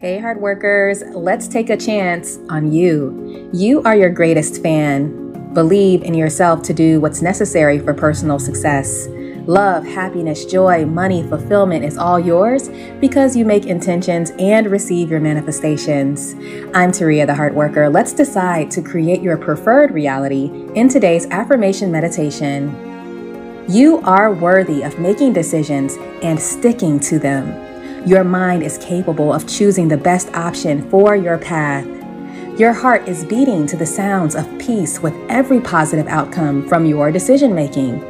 Hey, Heartworkers, let's take a chance on you. You are your greatest fan. Believe in yourself to do what's necessary for personal success. Love, happiness, joy, money, fulfillment is all yours because you make intentions and receive your manifestations. I'm Teria, the Heartworker. Let's decide to create your preferred reality in today's affirmation meditation. You are worthy of making decisions and sticking to them. Your mind is capable of choosing the best option for your path. Your heart is beating to the sounds of peace with every positive outcome from your decision making.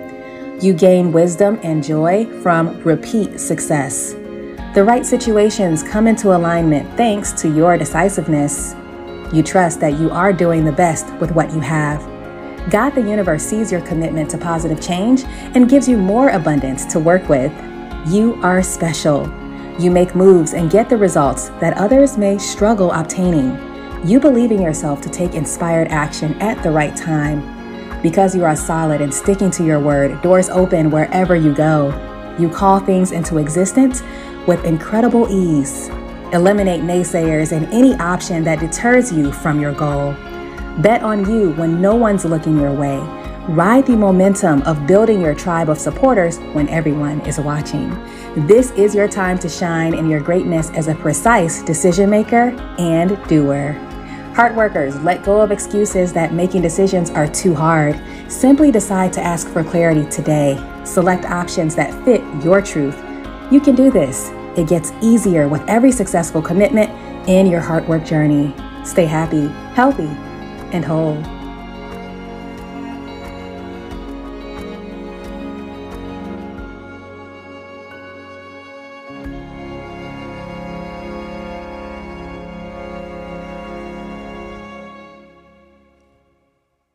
You gain wisdom and joy from repeat success. The right situations come into alignment thanks to your decisiveness. You trust that you are doing the best with what you have. God, the universe, sees your commitment to positive change and gives you more abundance to work with. You are special. You make moves and get the results that others may struggle obtaining. You believe in yourself to take inspired action at the right time. Because you are solid and sticking to your word, doors open wherever you go. You call things into existence with incredible ease. Eliminate naysayers and any option that deters you from your goal. Bet on you when no one's looking your way. Ride the momentum of building your tribe of supporters when everyone is watching. This is your time to shine in your greatness as a precise decision maker and doer. Heartworkers, let go of excuses that making decisions are too hard. Simply decide to ask for clarity today. Select options that fit your truth. You can do this. It gets easier with every successful commitment in your hard work journey. Stay happy, healthy, and whole.